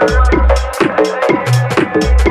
thank you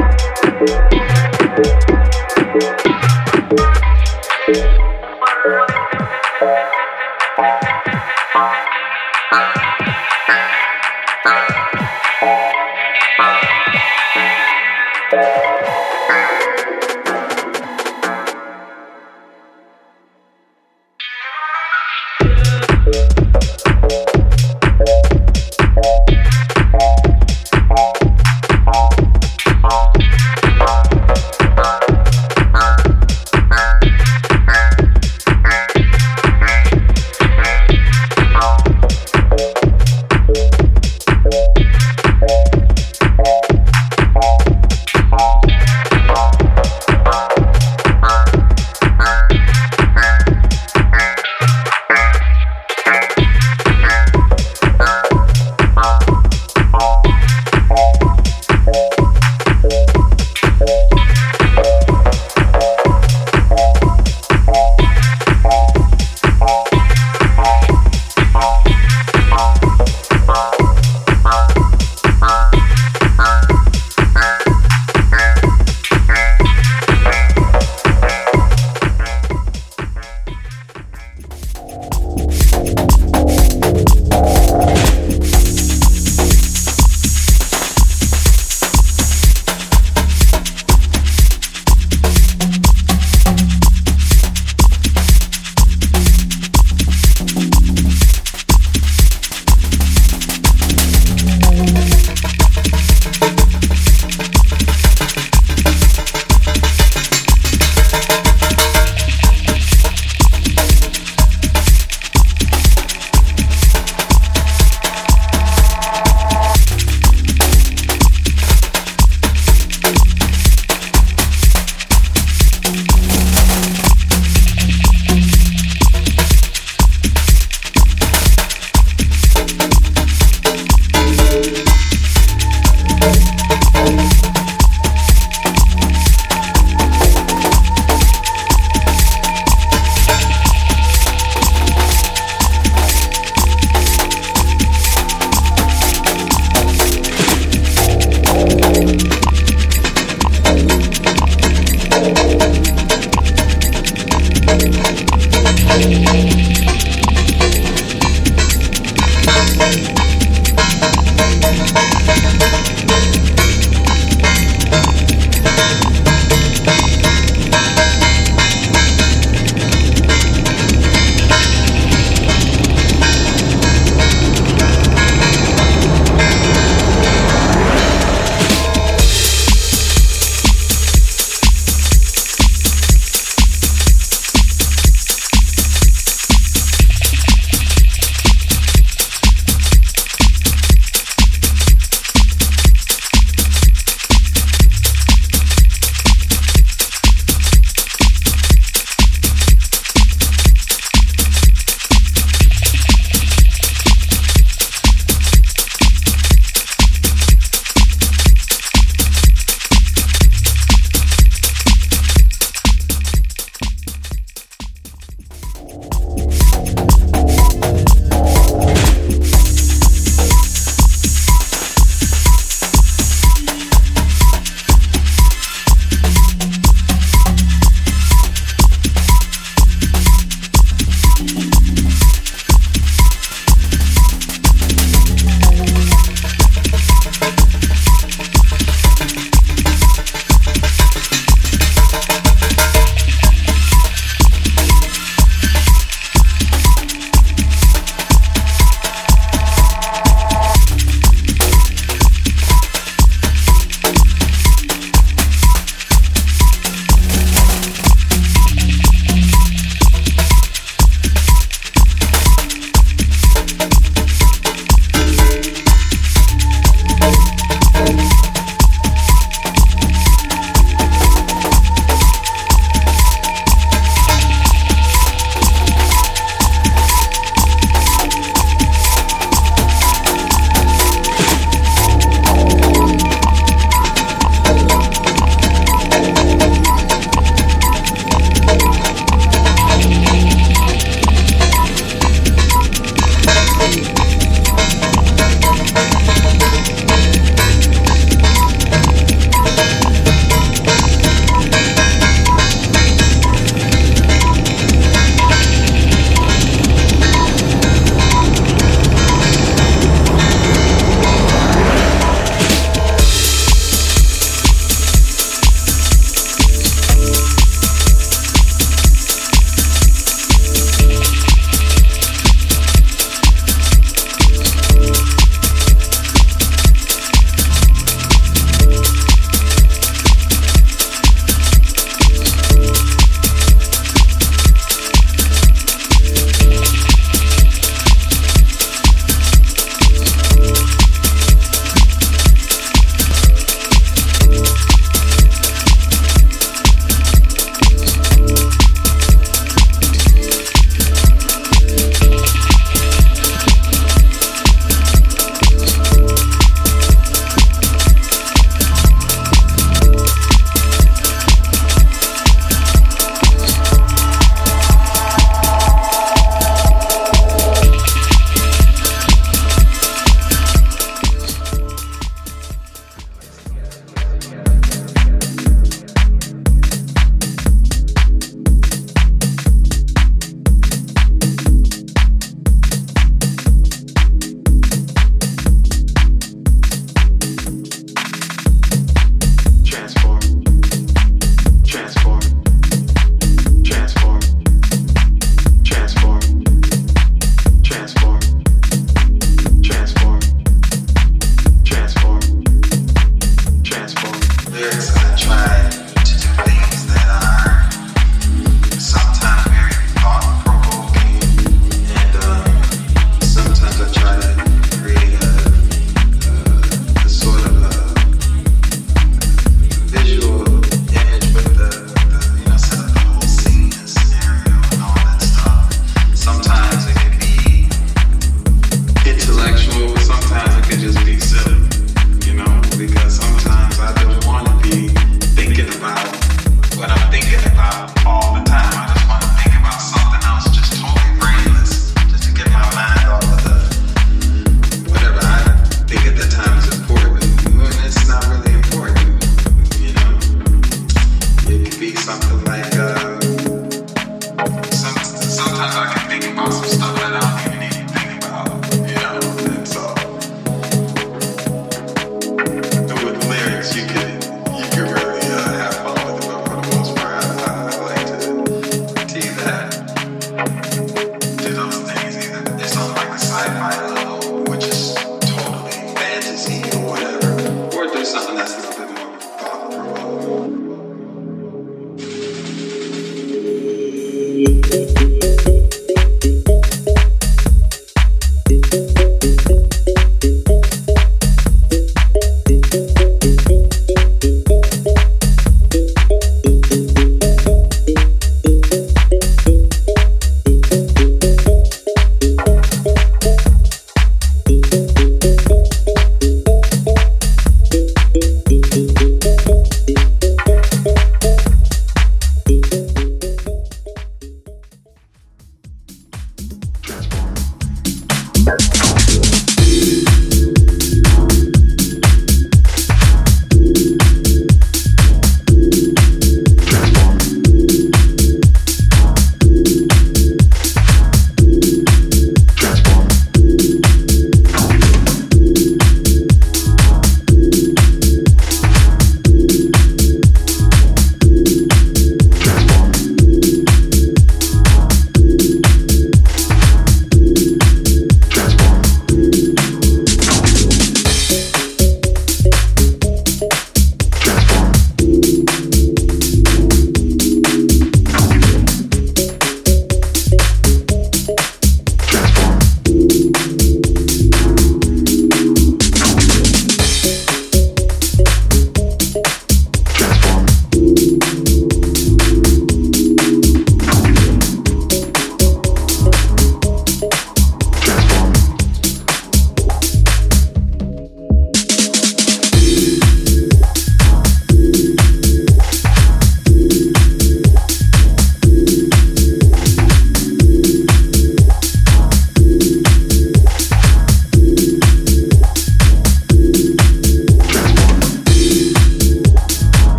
you